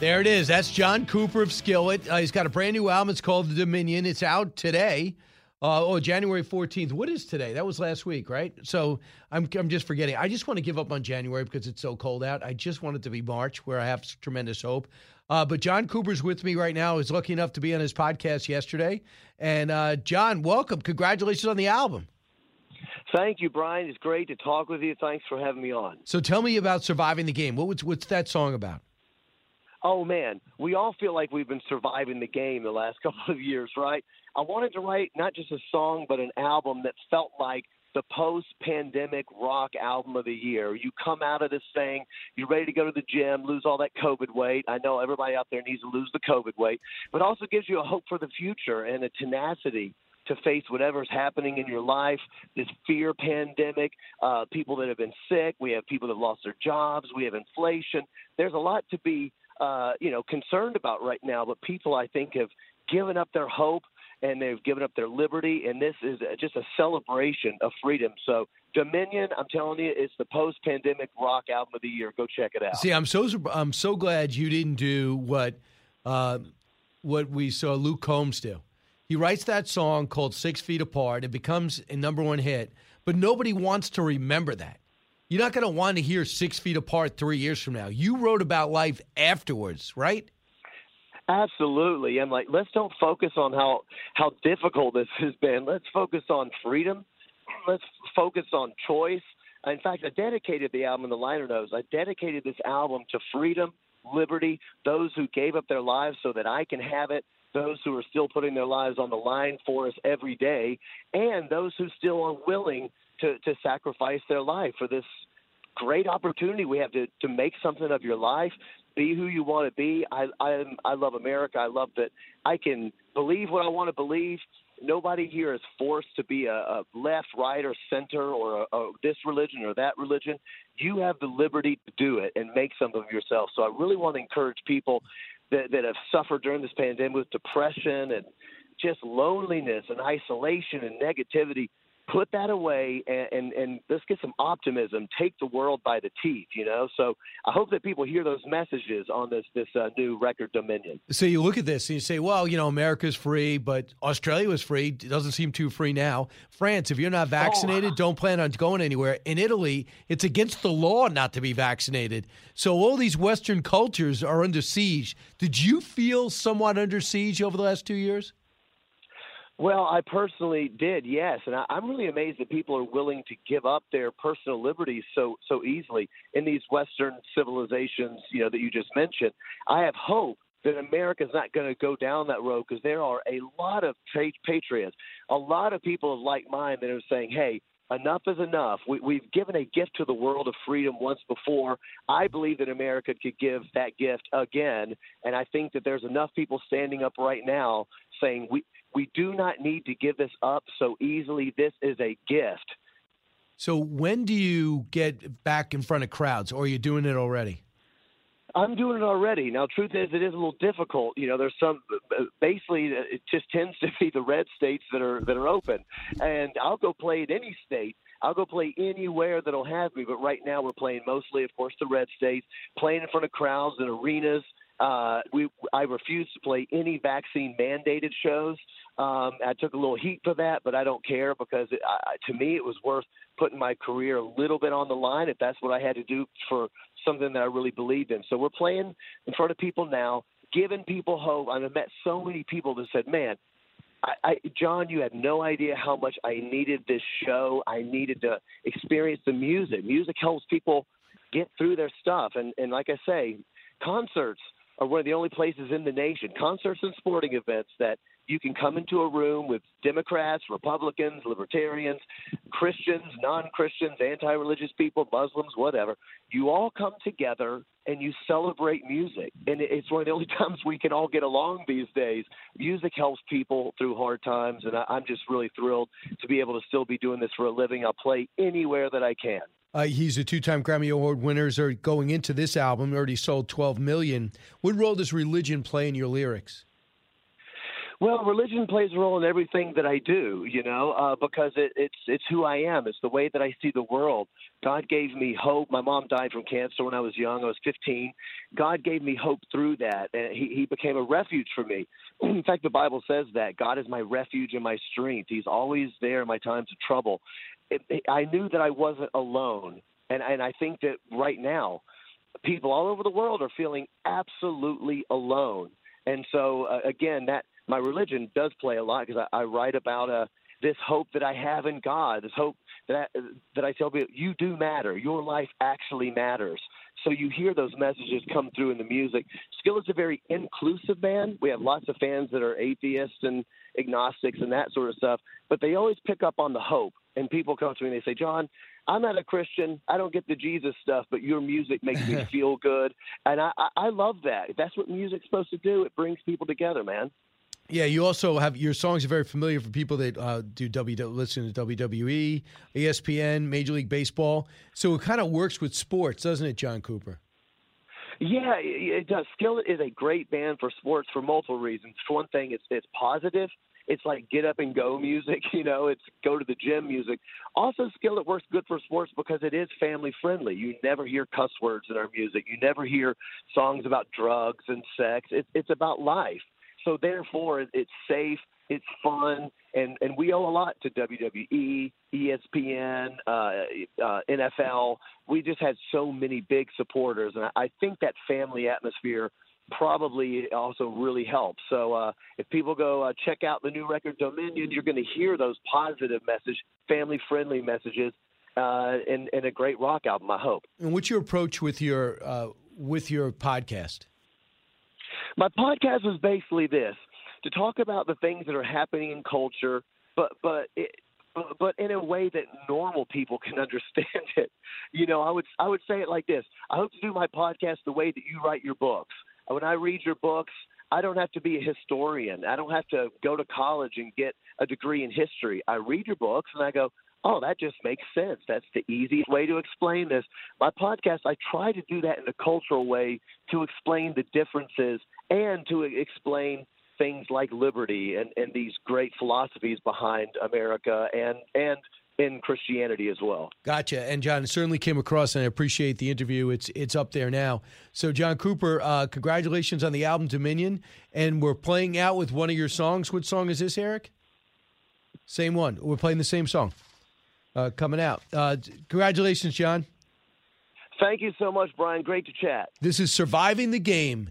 There it is. That's John Cooper of Skillet. Uh, he's got a brand new album. It's called The Dominion. It's out today. Uh, oh, January 14th. What is today? That was last week, right? So I'm, I'm just forgetting. I just want to give up on January because it's so cold out. I just want it to be March where I have tremendous hope. Uh, but John Cooper's with me right now. He's lucky enough to be on his podcast yesterday. And uh, John, welcome. Congratulations on the album. Thank you, Brian. It's great to talk with you. Thanks for having me on. So tell me about surviving the game. What was, what's that song about? Oh man, we all feel like we've been surviving the game the last couple of years, right? I wanted to write not just a song, but an album that felt like the post pandemic rock album of the year. You come out of this thing, you're ready to go to the gym, lose all that COVID weight. I know everybody out there needs to lose the COVID weight, but also gives you a hope for the future and a tenacity to face whatever's happening in your life, this fear pandemic, uh, people that have been sick, we have people that have lost their jobs, we have inflation. There's a lot to be uh, you know, concerned about right now. But people, I think, have given up their hope and they've given up their liberty, and this is just a celebration of freedom. So, Dominion, I'm telling you, it's the post-pandemic rock album of the year. Go check it out. See, I'm so I'm so glad you didn't do what uh, what we saw Luke Combs do. He writes that song called Six Feet Apart. It becomes a number one hit, but nobody wants to remember that. You're not going to want to hear Six Feet Apart three years from now. You wrote about life afterwards, right? Absolutely. And like, let's don't focus on how how difficult this has been. Let's focus on freedom. Let's focus on choice. In fact, I dedicated the album in the liner notes. I dedicated this album to freedom, liberty, those who gave up their lives so that I can have it, those who are still putting their lives on the line for us every day, and those who still are willing to, to sacrifice their life for this great opportunity we have to, to make something of your life, be who you want to be. I, I I love America. I love that I can believe what I want to believe. Nobody here is forced to be a, a left, right, or center, or a, a, this religion or that religion. You have the liberty to do it and make something of yourself. So I really want to encourage people that, that have suffered during this pandemic with depression and just loneliness and isolation and negativity put that away and, and, and let's get some optimism. Take the world by the teeth, you know. So I hope that people hear those messages on this this uh, new record Dominion. So you look at this and you say, well, you know, America's free, but Australia was free. It doesn't seem too free now. France, if you're not vaccinated, oh. don't plan on going anywhere. In Italy, it's against the law not to be vaccinated. So all these Western cultures are under siege. Did you feel somewhat under siege over the last two years? Well, I personally did, yes, and I, I'm really amazed that people are willing to give up their personal liberties so so easily in these Western civilizations, you know, that you just mentioned. I have hope that America's not going to go down that road because there are a lot of patriots, a lot of people of like mind that are saying, "Hey, enough is enough. We, we've given a gift to the world of freedom once before. I believe that America could give that gift again, and I think that there's enough people standing up right now saying we we do not need to give this up so easily. This is a gift. So, when do you get back in front of crowds, or are you doing it already? I'm doing it already. Now, truth is, it is a little difficult. You know, there's some. Basically, it just tends to be the red states that are that are open, and I'll go play in any state. I'll go play anywhere that'll have me. But right now, we're playing mostly, of course, the red states, playing in front of crowds and arenas. Uh, we I refuse to play any vaccine mandated shows. Um, I took a little heat for that, but I don't care because it, I, to me it was worth putting my career a little bit on the line if that's what I had to do for something that I really believed in. So we're playing in front of people now, giving people hope. I've met so many people that said, "Man, I, I, John, you had no idea how much I needed this show. I needed to experience the music. Music helps people get through their stuff, and and like I say, concerts are one of the only places in the nation, concerts and sporting events, that you can come into a room with Democrats, Republicans, Libertarians, Christians, non Christians, anti religious people, Muslims, whatever. You all come together and you celebrate music. And it's one of the only times we can all get along these days. Music helps people through hard times, and I'm just really thrilled to be able to still be doing this for a living. I'll play anywhere that I can. Uh, he's a two-time Grammy Award winners are going into this album. Already sold 12 million. What role does religion play in your lyrics? Well, religion plays a role in everything that I do, you know, uh, because it, it's it's who I am. It's the way that I see the world. God gave me hope. My mom died from cancer when I was young. I was 15. God gave me hope through that, and He, he became a refuge for me. In fact, the Bible says that God is my refuge and my strength. He's always there in my times of trouble. It, it, I knew that I wasn't alone, and and I think that right now, people all over the world are feeling absolutely alone. And so, uh, again, that my religion does play a lot because I, I write about uh, this hope that I have in God, this hope that I, that I tell people you do matter, your life actually matters. So you hear those messages come through in the music. Skillet's a very inclusive band. We have lots of fans that are atheists and agnostics and that sort of stuff, but they always pick up on the hope. And people come to me and they say, John, I'm not a Christian. I don't get the Jesus stuff, but your music makes me feel good. And I, I love that. That's what music's supposed to do. It brings people together, man. Yeah, you also have your songs are very familiar for people that uh, do w, listen to WWE, ESPN, Major League Baseball. So it kind of works with sports, doesn't it, John Cooper? Yeah, it does. Skillet is a great band for sports for multiple reasons. For one thing, it's it's positive. It's like get up and go music, you know, it's go to the gym music. Also, Skillet works good for sports because it is family friendly. You never hear cuss words in our music. You never hear songs about drugs and sex. It's it's about life. So therefore, it's safe, it's fun, and and we owe a lot to WWE, ESPN, uh, uh, NFL. We just had so many big supporters, and I think that family atmosphere probably also really helps. So uh, if people go uh, check out the new record Dominion, you're going to hear those positive message, family friendly messages, uh, in, in a great rock album. I hope. And what's your approach with your uh, with your podcast? My podcast was basically this: to talk about the things that are happening in culture, but but it, but in a way that normal people can understand it. You know, I would I would say it like this: I hope to do my podcast the way that you write your books. When I read your books, I don't have to be a historian. I don't have to go to college and get a degree in history. I read your books and I go, oh, that just makes sense. That's the easiest way to explain this. My podcast, I try to do that in a cultural way to explain the differences and to explain things like liberty and, and these great philosophies behind America and and in Christianity as well. Gotcha. And John, it certainly came across, and I appreciate the interview. It's it's up there now. So, John Cooper, uh, congratulations on the album Dominion, and we're playing out with one of your songs. What song is this, Eric? Same one. We're playing the same song uh, coming out. Uh, congratulations, John. Thank you so much, Brian. Great to chat. This is Surviving the Game,